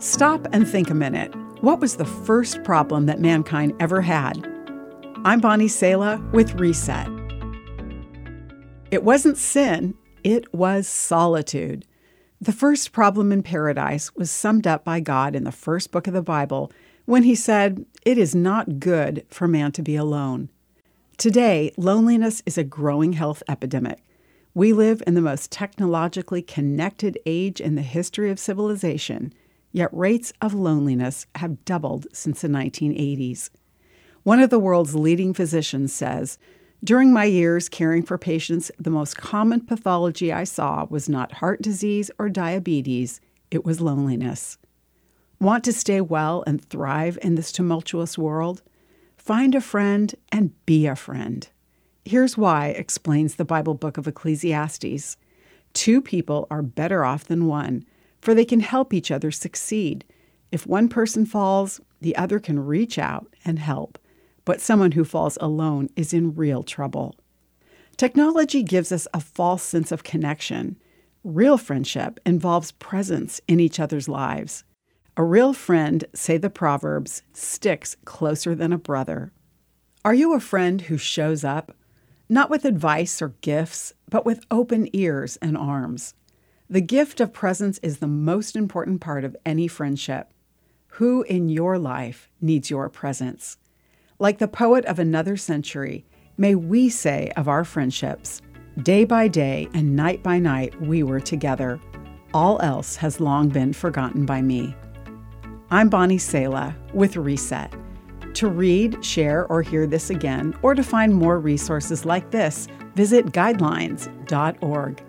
Stop and think a minute. What was the first problem that mankind ever had? I'm Bonnie Sala with Reset. It wasn't sin, it was solitude. The first problem in paradise was summed up by God in the first book of the Bible when he said, It is not good for man to be alone. Today, loneliness is a growing health epidemic. We live in the most technologically connected age in the history of civilization yet rates of loneliness have doubled since the 1980s. One of the world's leading physicians says, During my years caring for patients, the most common pathology I saw was not heart disease or diabetes, it was loneliness. Want to stay well and thrive in this tumultuous world? Find a friend and be a friend. Here's why, explains the Bible book of Ecclesiastes. Two people are better off than one for they can help each other succeed. If one person falls, the other can reach out and help, but someone who falls alone is in real trouble. Technology gives us a false sense of connection. Real friendship involves presence in each other's lives. A real friend, say the Proverbs, sticks closer than a brother. Are you a friend who shows up, not with advice or gifts, but with open ears and arms? The gift of presence is the most important part of any friendship. Who in your life needs your presence? Like the poet of another century, may we say of our friendships, day by day and night by night we were together. All else has long been forgotten by me. I'm Bonnie Sala with Reset. To read, share, or hear this again, or to find more resources like this, visit guidelines.org.